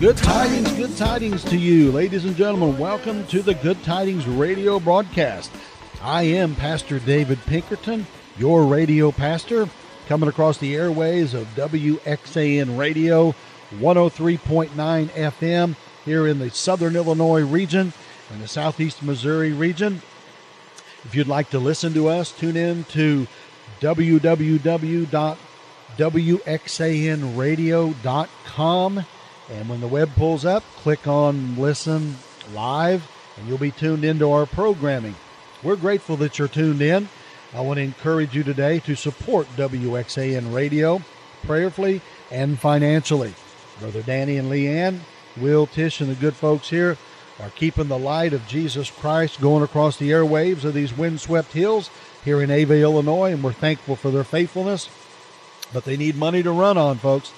Good tidings, good tidings to you, ladies and gentlemen. Welcome to the Good Tidings radio broadcast. I am Pastor David Pinkerton, your radio pastor, coming across the airways of WXAN Radio 103.9 FM here in the southern Illinois region and the southeast Missouri region. If you'd like to listen to us, tune in to www.wxanradio.com. And when the web pulls up, click on Listen Live, and you'll be tuned into our programming. We're grateful that you're tuned in. I want to encourage you today to support WXAN Radio prayerfully and financially. Brother Danny and Leanne, Will Tish, and the good folks here are keeping the light of Jesus Christ going across the airwaves of these windswept hills here in Ava, Illinois, and we're thankful for their faithfulness. But they need money to run on, folks.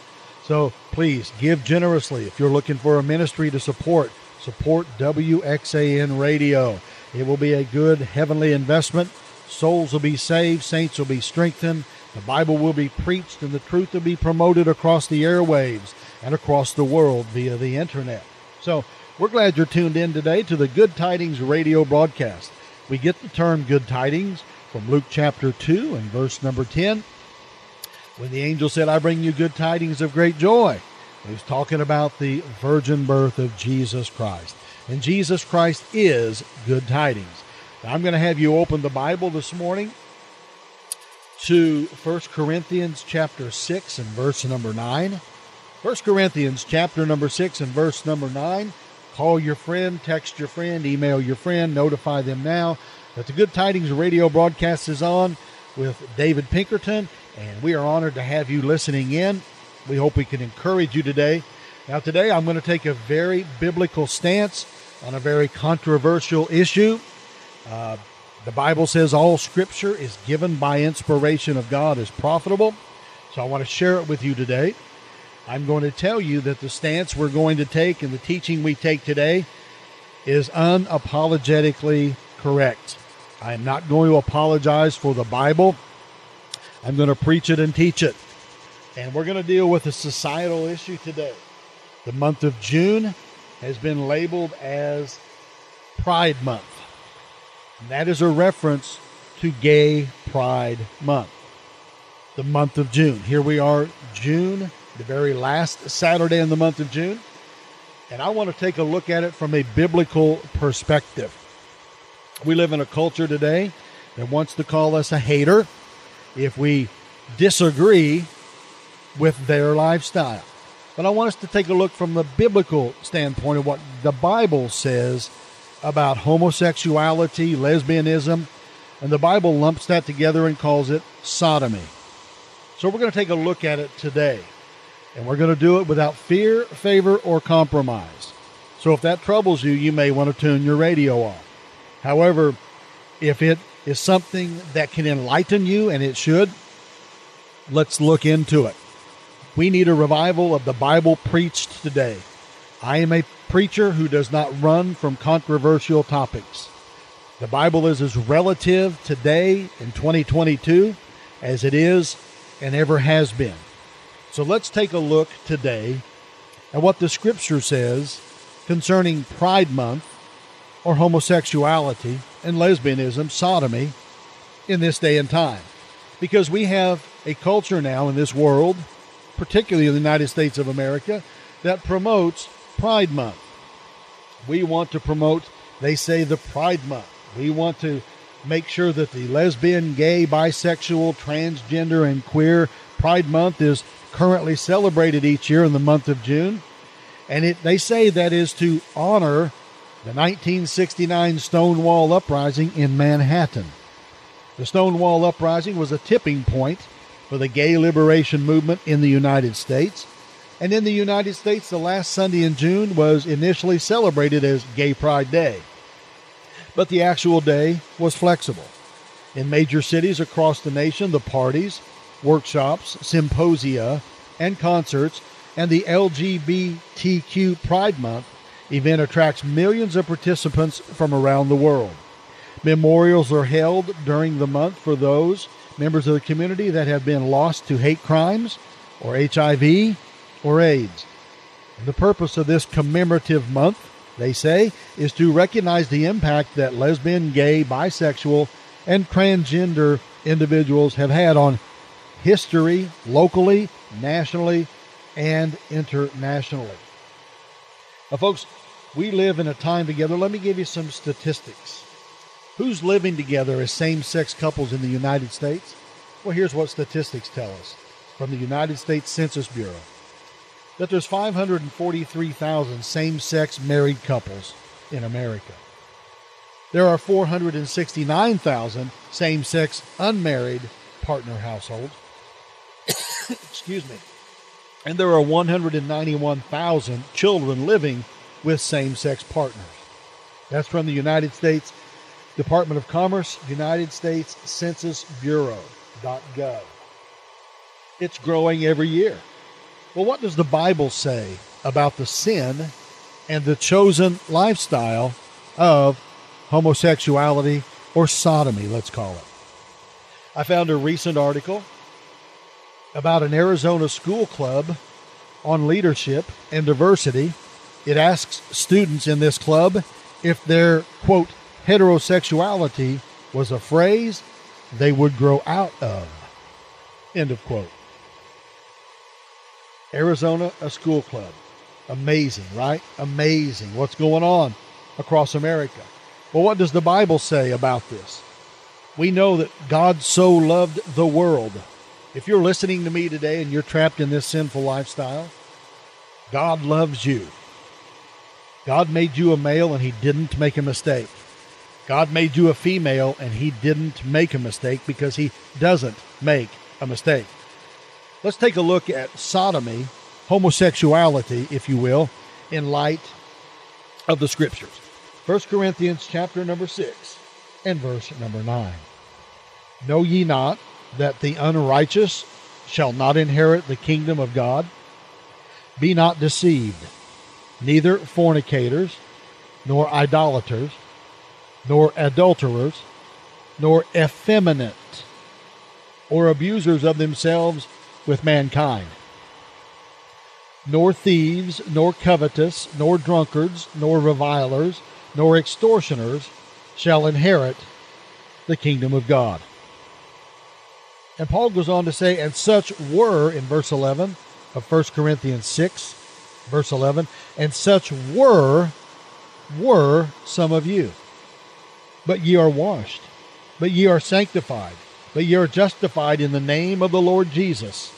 So please give generously if you're looking for a ministry to support. Support WXAN Radio. It will be a good heavenly investment. Souls will be saved, saints will be strengthened, the Bible will be preached, and the truth will be promoted across the airwaves and across the world via the internet. So we're glad you're tuned in today to the Good Tidings radio broadcast. We get the term good tidings from Luke chapter 2 and verse number 10. When the angel said, I bring you good tidings of great joy, he was talking about the virgin birth of Jesus Christ. And Jesus Christ is good tidings. Now, I'm going to have you open the Bible this morning to 1 Corinthians chapter 6 and verse number 9. 1 Corinthians chapter number 6 and verse number 9. Call your friend, text your friend, email your friend, notify them now that the Good Tidings radio broadcast is on with David Pinkerton, and we are honored to have you listening in. We hope we can encourage you today. Now, today I'm going to take a very biblical stance on a very controversial issue. Uh, the Bible says all scripture is given by inspiration of God is profitable. So I want to share it with you today. I'm going to tell you that the stance we're going to take and the teaching we take today is unapologetically correct. I am not going to apologize for the Bible. I'm going to preach it and teach it. And we're going to deal with a societal issue today. The month of June has been labeled as Pride Month. And that is a reference to Gay Pride Month. The month of June. Here we are, June, the very last Saturday in the month of June. And I want to take a look at it from a biblical perspective. We live in a culture today that wants to call us a hater if we disagree with their lifestyle. But I want us to take a look from the biblical standpoint of what the Bible says about homosexuality, lesbianism, and the Bible lumps that together and calls it sodomy. So we're going to take a look at it today. And we're going to do it without fear, favor, or compromise. So if that troubles you, you may want to tune your radio off. However, if it is something that can enlighten you, and it should, let's look into it. We need a revival of the Bible preached today. I am a preacher who does not run from controversial topics. The Bible is as relative today in 2022 as it is and ever has been. So let's take a look today at what the scripture says concerning Pride Month or homosexuality and lesbianism, sodomy, in this day and time. Because we have a culture now in this world, particularly in the United States of America, that promotes Pride Month. We want to promote, they say, the Pride Month. We want to make sure that the lesbian, gay, bisexual, transgender, and queer Pride Month is currently celebrated each year in the month of June. And it, they say that is to honor the 1969 Stonewall Uprising in Manhattan. The Stonewall Uprising was a tipping point for the gay liberation movement in the United States. And in the United States, the last Sunday in June was initially celebrated as Gay Pride Day. But the actual day was flexible. In major cities across the nation, the parties, workshops, symposia, and concerts, and the LGBTQ Pride Month event attracts millions of participants from around the world. Memorials are held during the month for those members of the community that have been lost to hate crimes or HIV or AIDS. The purpose of this commemorative month, they say, is to recognize the impact that lesbian, gay, bisexual, and transgender individuals have had on history locally, nationally, and internationally. Now, folks, we live in a time together. Let me give you some statistics. Who's living together as same sex couples in the United States? Well, here's what statistics tell us from the United States Census Bureau that there's 543,000 same sex married couples in America. There are 469,000 same sex unmarried partner households. Excuse me. And there are 191,000 children living with same sex partners. That's from the United States Department of Commerce, United States Census Bureau.gov. It's growing every year. Well, what does the Bible say about the sin and the chosen lifestyle of homosexuality or sodomy, let's call it? I found a recent article about an Arizona school club on leadership and diversity. It asks students in this club if their, quote, heterosexuality was a phrase they would grow out of, end of quote. Arizona, a school club. Amazing, right? Amazing. What's going on across America? Well, what does the Bible say about this? We know that God so loved the world. If you're listening to me today and you're trapped in this sinful lifestyle, God loves you. God made you a male and he didn't make a mistake. God made you a female and he didn't make a mistake because he doesn't make a mistake. Let's take a look at sodomy, homosexuality, if you will, in light of the scriptures. 1 Corinthians chapter number 6 and verse number 9. Know ye not that the unrighteous shall not inherit the kingdom of God? Be not deceived, neither fornicators, nor idolaters, nor adulterers, nor effeminate, or abusers of themselves with mankind, nor thieves, nor covetous, nor drunkards, nor revilers, nor extortioners shall inherit the kingdom of God. And Paul goes on to say, and such were, in verse 11 of 1 Corinthians 6, verse 11, and such were, were some of you. But ye are washed, but ye are sanctified, but ye are justified in the name of the Lord Jesus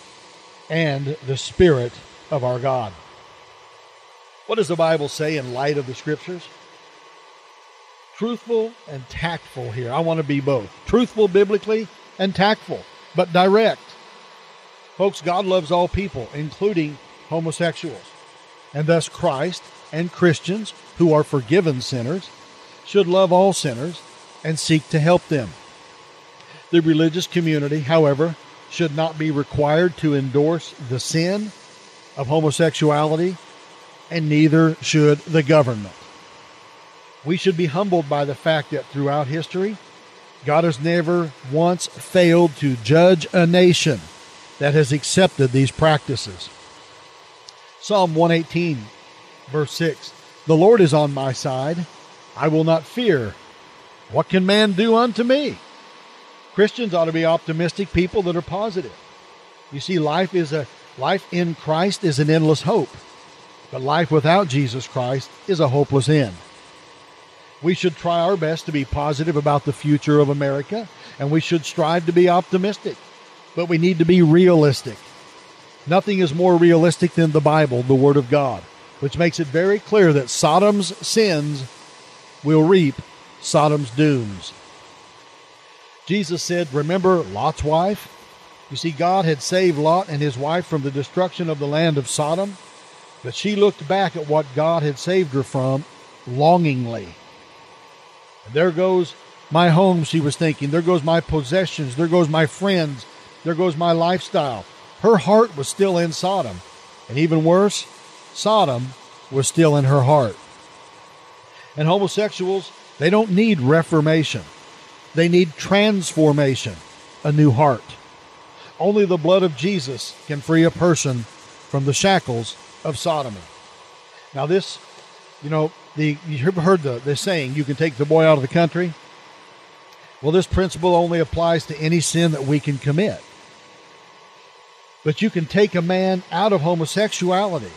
and the Spirit of our God. What does the Bible say in light of the Scriptures? Truthful and tactful here. I want to be both. Truthful biblically and tactful, but direct. Folks, God loves all people, including homosexuals. And thus, Christ and Christians who are forgiven sinners should love all sinners and seek to help them. The religious community, however, should not be required to endorse the sin of homosexuality, and neither should the government. We should be humbled by the fact that throughout history, God has never once failed to judge a nation that has accepted these practices. Psalm 118, verse 6 The Lord is on my side. I will not fear. What can man do unto me? Christians ought to be optimistic people that are positive. You see, life is a life in Christ is an endless hope, but life without Jesus Christ is a hopeless end. We should try our best to be positive about the future of America, and we should strive to be optimistic, but we need to be realistic. Nothing is more realistic than the Bible, the Word of God, which makes it very clear that Sodom's sins will reap Sodom's dooms. Jesus said, Remember Lot's wife? You see, God had saved Lot and his wife from the destruction of the land of Sodom, but she looked back at what God had saved her from longingly. There goes my home, she was thinking. There goes my possessions. There goes my friends. There goes my lifestyle. Her heart was still in Sodom. And even worse, Sodom was still in her heart. And homosexuals, they don't need reformation. They need transformation, a new heart. Only the blood of Jesus can free a person from the shackles of sodomy. Now, this, you know, the you ever heard the, the saying, you can take the boy out of the country? Well, this principle only applies to any sin that we can commit. But you can take a man out of homosexuality.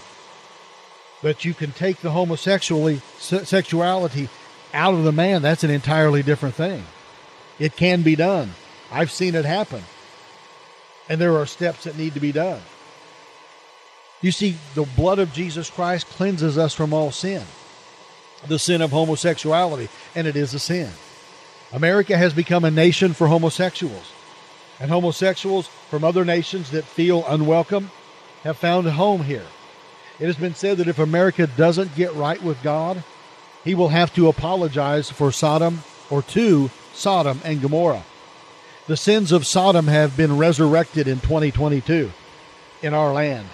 But you can take the homosexuality sexuality out of the man. That's an entirely different thing. It can be done. I've seen it happen. And there are steps that need to be done. You see, the blood of Jesus Christ cleanses us from all sin, the sin of homosexuality, and it is a sin. America has become a nation for homosexuals, and homosexuals from other nations that feel unwelcome have found a home here. It has been said that if America doesn't get right with God, he will have to apologize for Sodom or to Sodom and Gomorrah. The sins of Sodom have been resurrected in 2022 in our land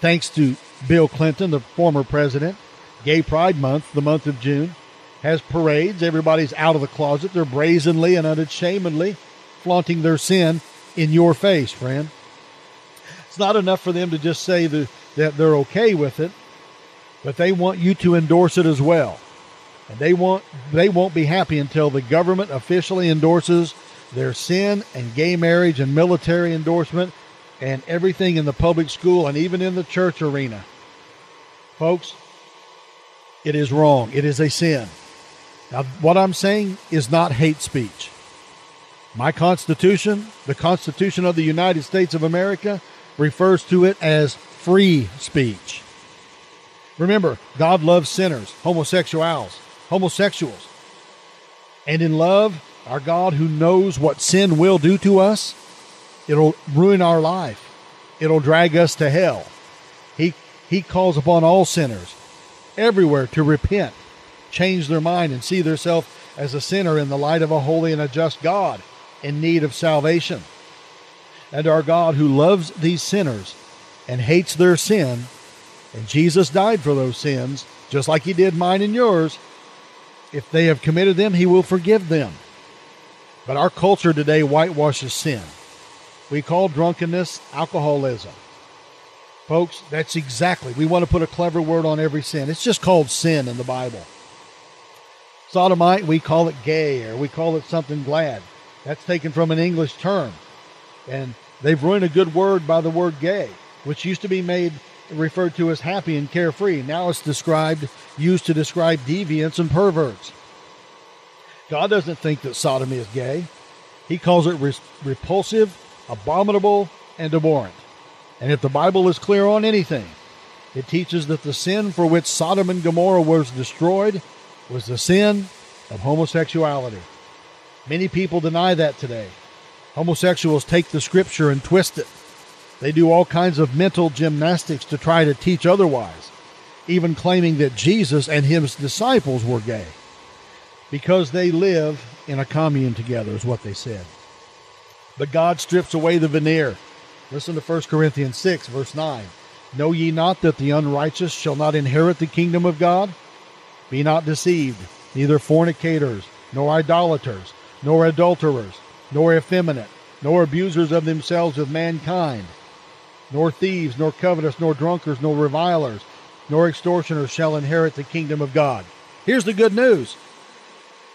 thanks to Bill Clinton, the former president. Gay Pride Month, the month of June, has parades. Everybody's out of the closet. They're brazenly and unashamedly flaunting their sin in your face, friend. It's not enough for them to just say that, that they're okay with it, but they want you to endorse it as well. And they want they won't be happy until the government officially endorses their sin and gay marriage and military endorsement and everything in the public school and even in the church arena. Folks, it is wrong. It is a sin. Now, what I'm saying is not hate speech. My Constitution, the Constitution of the United States of America, refers to it as free speech. Remember, God loves sinners, homosexuals, homosexuals. And in love, our God who knows what sin will do to us, It'll ruin our life. It'll drag us to hell. He, he calls upon all sinners everywhere to repent, change their mind, and see themselves as a sinner in the light of a holy and a just God in need of salvation. And our God who loves these sinners and hates their sin, and Jesus died for those sins, just like he did mine and yours. If they have committed them, he will forgive them. But our culture today whitewashes sin. We call drunkenness alcoholism. Folks, that's exactly. We want to put a clever word on every sin. It's just called sin in the Bible. Sodomite, we call it gay or we call it something glad. That's taken from an English term. And they've ruined a good word by the word gay, which used to be made referred to as happy and carefree. Now it's described used to describe deviants and perverts. God doesn't think that sodomy is gay. He calls it re- repulsive abominable, and abhorrent. And if the Bible is clear on anything, it teaches that the sin for which Sodom and Gomorrah was destroyed was the sin of homosexuality. Many people deny that today. Homosexuals take the scripture and twist it. They do all kinds of mental gymnastics to try to teach otherwise, even claiming that Jesus and his disciples were gay. Because they live in a commune together, is what they said. But God strips away the veneer. Listen to 1 Corinthians 6, verse 9. Know ye not that the unrighteous shall not inherit the kingdom of God? Be not deceived, neither fornicators, nor idolaters, nor adulterers, nor effeminate, nor abusers of themselves with mankind, nor thieves, nor covetous, nor drunkards, nor revilers, nor extortioners shall inherit the kingdom of God. Here's the good news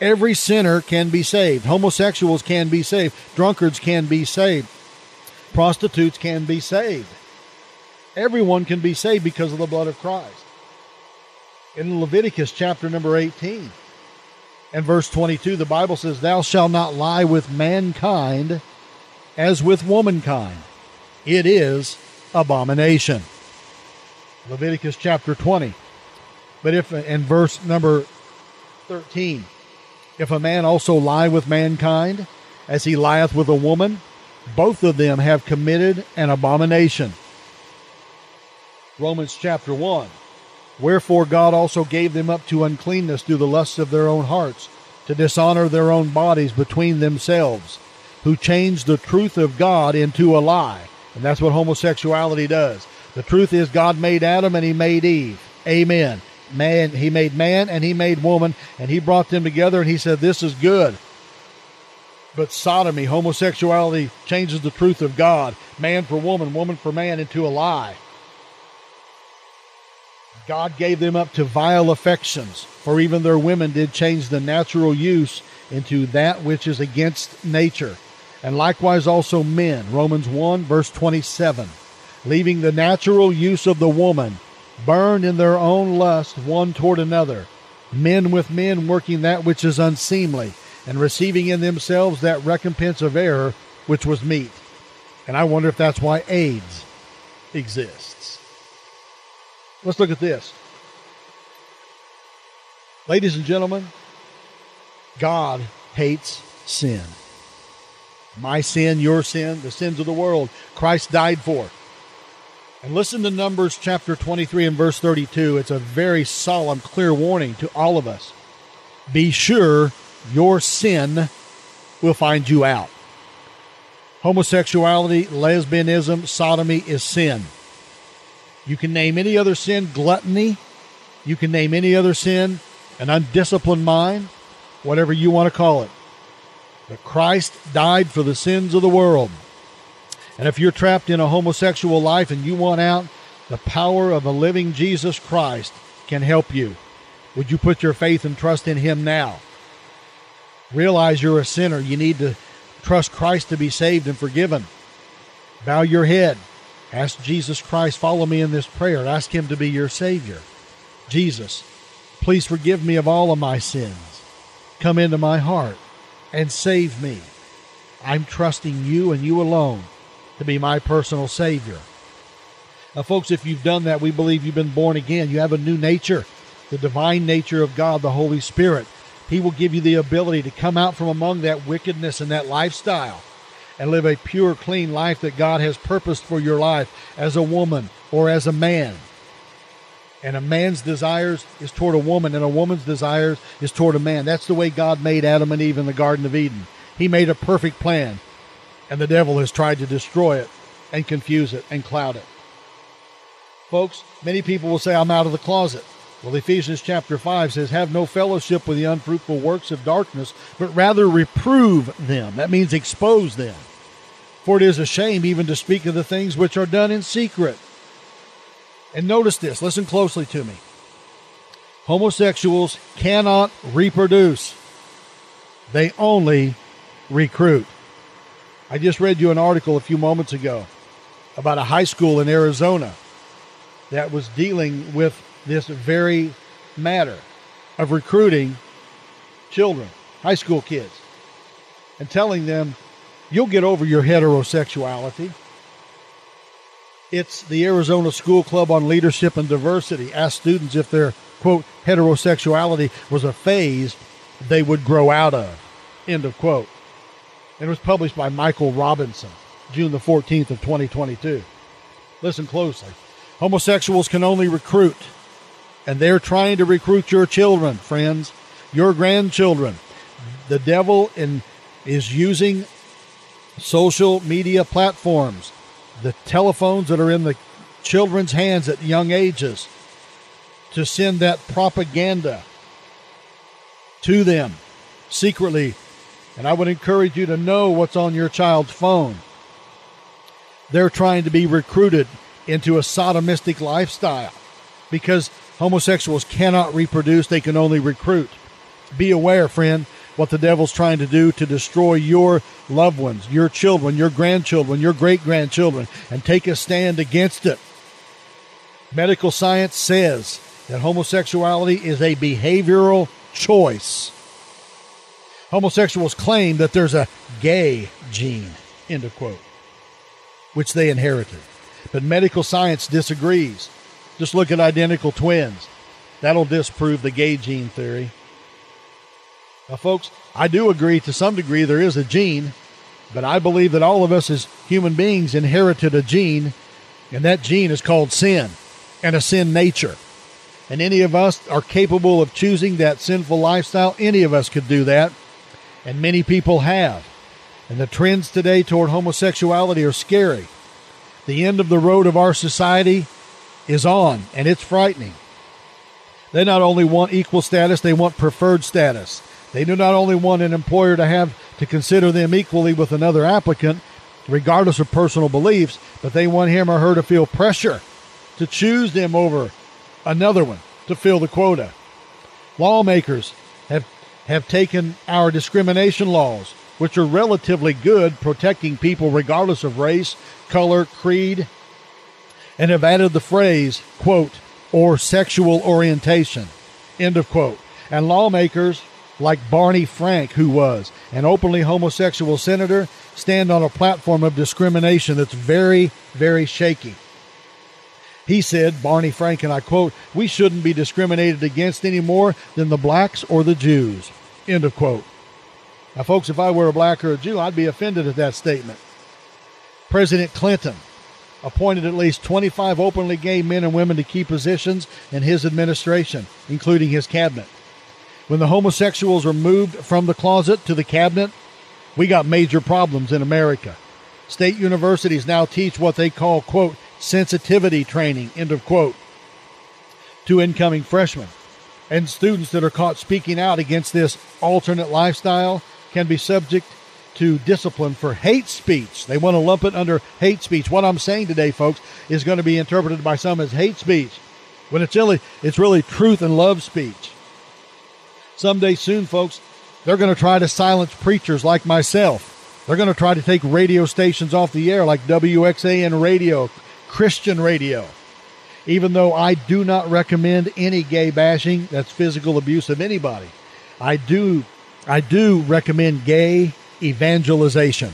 Every sinner can be saved. Homosexuals can be saved. Drunkards can be saved. Prostitutes can be saved. Everyone can be saved because of the blood of Christ. In Leviticus chapter number 18 and verse 22, the Bible says, Thou shalt not lie with mankind as with womankind. It is abomination. Leviticus chapter 20. But if, in verse number 13, if a man also lie with mankind, as he lieth with a woman, both of them have committed an abomination. Romans chapter 1. Wherefore God also gave them up to uncleanness through the lusts of their own hearts, to dishonor their own bodies between themselves, who changed the truth of God into a lie. And that's what homosexuality does. The truth is God made Adam and he made Eve. Amen man, he made man and he made woman, and he brought them together and he said, This is good. But sodomy, homosexuality, changes the truth of God, man for woman, woman for man, into a lie. God gave them up to vile affections, for even their women did change the natural use into that which is against nature. And likewise also men. Romans 1, verse 27. Leaving the natural use of the woman, burned in their own lust one toward another. Men with men working that which is unseemly, and receiving in themselves that recompense of error which was meet. And I wonder if that's why AIDS exists. Let's look at this. Ladies and gentlemen, God hates sin. My sin, your sin, the sins of the world, Christ died for. And listen to Numbers chapter 23 and verse 32. It's a very solemn, clear warning to all of us. Be sure your sin will find you out. Homosexuality, lesbianism, sodomy is sin. You can name any other sin, gluttony. You can name any other sin, an undisciplined mind, whatever you want to call it. But Christ died for the sins of the world. And if you're trapped in a homosexual life and you want out, the power of a living Jesus Christ can help you. Would you put your faith and trust in Him now? Realize you're a sinner. You need to Trust Christ to be saved and forgiven. Bow your head. Ask Jesus Christ, follow me in this prayer. Ask Him to be your Savior. Jesus, please forgive me of all of my sins. Come into my heart and save me. I'm trusting you and you alone to be my personal Savior. Now, folks, if you've done that, we believe you've been born again. You have a new nature, the divine nature of God, the Holy Spirit. He will give you the ability to come out from among that wickedness and that lifestyle and live a pure, clean life that God has purposed for your life as a woman or as a man. And a man's desires is toward a woman, and a woman's desires is toward a man. That's the way God made Adam and Eve in the Garden of Eden. He made a perfect plan, and the devil has tried to destroy it and confuse it and cloud it. Folks, many people will say, I'm out of the closet. Well, Ephesians chapter 5 says, Have no fellowship with the unfruitful works of darkness, but rather reprove them. That means expose them. For it is a shame even to speak of the things which are done in secret. And notice this, listen closely to me. Homosexuals cannot reproduce, they only recruit. I just read you an article a few moments ago about a high school in Arizona that was dealing with this very matter of recruiting children, high school kids, and telling them, you'll get over your heterosexuality. It's the Arizona School Club on Leadership and Diversity asked students if their, quote, heterosexuality was a phase they would grow out of, end of quote. It was published by Michael Robinson, June the 14th of 2022. Listen closely. Homosexuals can only recruit and they're trying to recruit your children, friends, your grandchildren. The devil in, is using social media platforms, the telephones that are in the children's hands at young ages, to send that propaganda to them secretly. And I would encourage you to know what's on your child's phone. They're trying to be recruited into a sodomistic lifestyle because homosexuals cannot reproduce, they can only recruit. Be aware, friend, what the devil's trying to do to destroy your loved ones, your children, your grandchildren, your great grandchildren, and take a stand against it. Medical science says that homosexuality is a behavioral choice. Homosexuals claim that there's a gay gene, end of quote, which they inherited. But medical science disagrees. Just look at identical twins. That'll disprove the gay gene theory. Now, folks, I do agree to some degree there is a gene, but I believe that all of us as human beings inherited a gene, and that gene is called sin and a sin nature. And any of us are capable of choosing that sinful lifestyle. Any of us could do that, and many people have. And the trends today toward homosexuality are scary. The end of the road of our society is on, and it's frightening. They not only want equal status, they want preferred status. They do not only want an employer to have to consider them equally with another applicant, regardless of personal beliefs, but they want him or her to feel pressure to choose them over another one to fill the quota. Lawmakers have, have taken our discrimination laws, which are relatively good, protecting people regardless of race, color, creed, and have added the phrase, quote, or sexual orientation, end of quote. And lawmakers like Barney Frank, who was an openly homosexual senator, stand on a platform of discrimination that's very, very shaky. He said, Barney Frank, and I quote, we shouldn't be discriminated against any more than the blacks or the Jews. End of quote. Now, folks, if I were a black or a Jew, I'd be offended at that statement. President Clinton appointed at least 25 openly gay men and women to key positions in his administration, including his cabinet. When the homosexuals were moved from the closet to the cabinet, we got major problems in America. State universities now teach what they call, quote, sensitivity training, end of quote, to incoming freshmen. And students that are caught speaking out against this alternate lifestyle can be subject to discipline for hate speech. They want to lump it under hate speech. What I'm saying today, folks, is going to be interpreted by some as hate speech, when it's really it's really truth and love speech. Someday soon, folks, they're going to try to silence preachers like myself. They're going to try to take radio stations off the air like WXAN radio, Christian radio. Even though I do not recommend any gay bashing, that's physical abuse of anybody. I do I do recommend gay evangelization.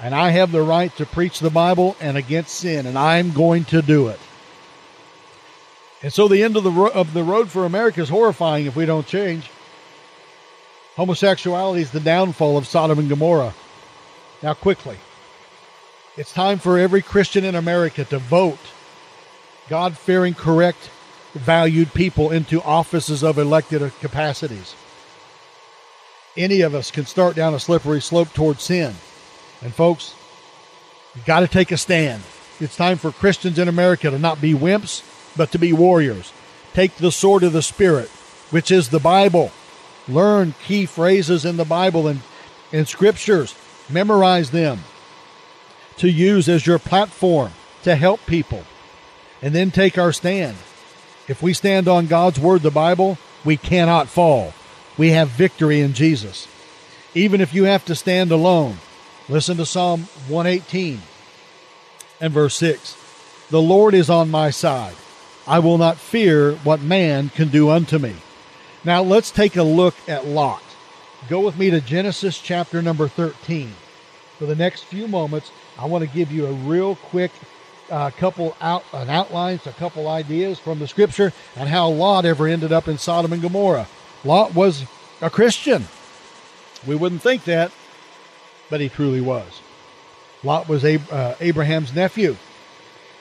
And I have the right to preach the Bible and against sin, and I'm going to do it. And so the end of the, ro- of the road for America is horrifying if we don't change. Homosexuality is the downfall of Sodom and Gomorrah. Now, quickly, it's time for every Christian in America to vote God fearing, correct, valued people into offices of elected capacities. Any of us can start down a slippery slope towards sin. And, folks, you've got to take a stand. It's time for Christians in America to not be wimps, but to be warriors. Take the sword of the Spirit, which is the Bible. Learn key phrases in the Bible and, and scriptures. Memorize them to use as your platform to help people. And then take our stand. If we stand on God's Word, the Bible, we cannot fall. We have victory in Jesus. Even if you have to stand alone, listen to Psalm 118 and verse 6. The Lord is on my side. I will not fear what man can do unto me. Now let's take a look at Lot. Go with me to Genesis chapter number 13. For the next few moments, I want to give you a real quick uh, couple out an outlines, a couple ideas from the scripture, and how Lot ever ended up in Sodom and Gomorrah. Lot was a Christian. We wouldn't think that, but he truly was. Lot was Ab- uh, Abraham's nephew.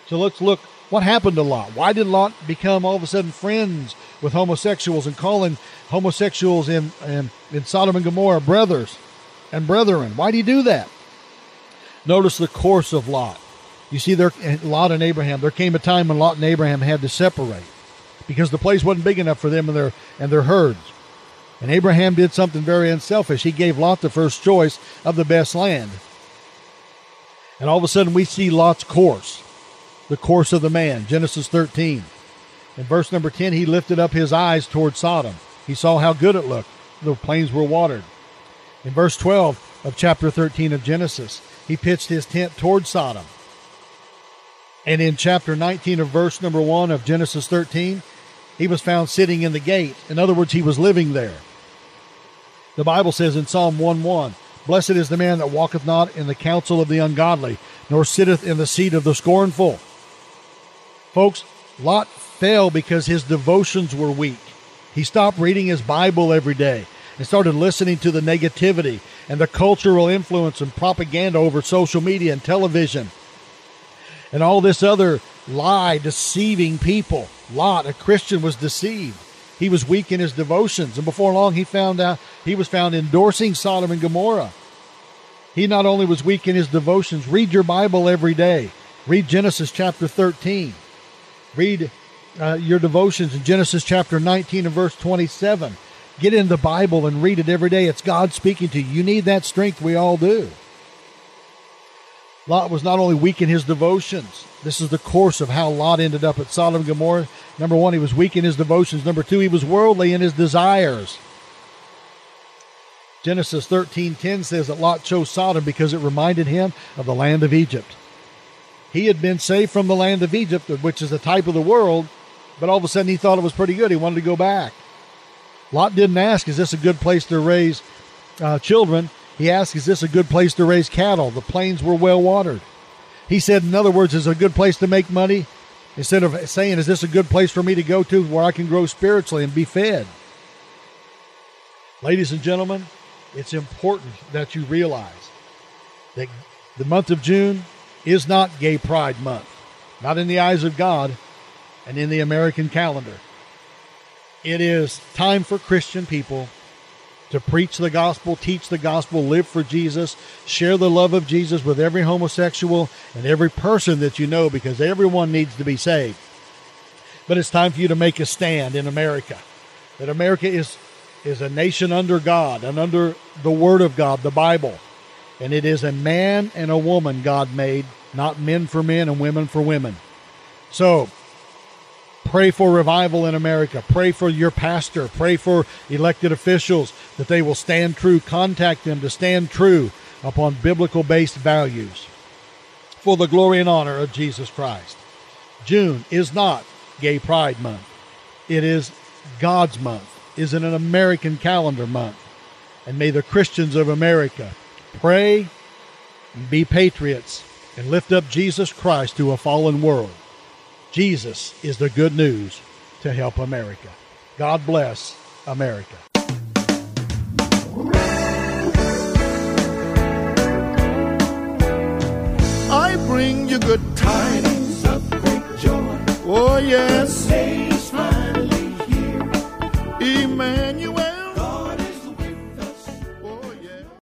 So let's look what happened to Lot? Why did Lot become all of a sudden friends with homosexuals and calling homosexuals in, in, in Sodom and Gomorrah brothers and brethren? Why did he do that? Notice the course of Lot. You see, there Lot and Abraham. There came a time when Lot and Abraham had to separate because the place wasn't big enough for them and their and their herds. And Abraham did something very unselfish. He gave Lot the first choice of the best land. And all of a sudden, we see Lot's course the course of the man. Genesis 13. In verse number 10, he lifted up his eyes toward Sodom. He saw how good it looked. The plains were watered. In verse 12 of chapter 13 of Genesis, he pitched his tent toward Sodom. And in chapter 19 of verse number 1 of Genesis 13, he was found sitting in the gate. In other words, he was living there. The Bible says in Psalm 1 1, Blessed is the man that walketh not in the counsel of the ungodly, nor sitteth in the seat of the scornful Folks, Lot fell because his devotions were weak. He stopped reading his Bible every day and started listening to the negativity and the cultural influence and propaganda over social media and television and all this other lie deceiving people. Lot, a Christian, was deceived. He was weak in his devotions, and before long he found out he was found endorsing Sodom and Gomorrah. He not only was weak in his devotions, read your Bible every day. Read Genesis chapter 13. Read uh, your devotions in Genesis chapter 19 and verse 27. Get in the Bible and read it every day. It's God speaking to you. You need that strength. We all do. Lot was not only weak in his devotions, this is the course of how Lot ended up at Sodom and Gomorrah. Number one, he was weak in his devotions. Number two, he was worldly in his desires. Genesis 13:10 says that Lot chose Sodom because it reminded him of the land of Egypt. He had been saved from the land of Egypt, which is the type of the world, but all of a sudden he thought it was pretty good. He wanted to go back. Lot didn't ask, "Is this a good place to raise uh, children?" He asked, "Is this a good place to raise cattle?" The plains were well watered. He said, in other words, "Is it a good place to make money?" Instead of saying, "Is this a good place for me to go to where I can grow spiritually and be fed?" Ladies and gentlemen, it's important that you realize that the month of June is not Gay Pride Month, not in the eyes of God and in the American calendar. It is time for Christian people to preach the gospel, teach the gospel, live for Jesus, share the love of Jesus with every homosexual and every person that you know because everyone needs to be saved. But it's time for you to make a stand in America. That America is is a nation under God and under the word of God, the Bible. And it is a man and a woman God made, not men for men and women for women. So, Pray for revival in America. Pray for your pastor. Pray for elected officials that they will stand true. Contact them to stand true upon biblical based values for the glory and honor of Jesus Christ. June is not Gay Pride Month, it is God's month, is an American calendar month. And may the Christians of America pray, and be patriots, and lift up Jesus Christ to a fallen world. Jesus is the good news to help America. God bless America. I bring you good tidings of great joy. Oh, yes. Day is finally here. Emmanuel.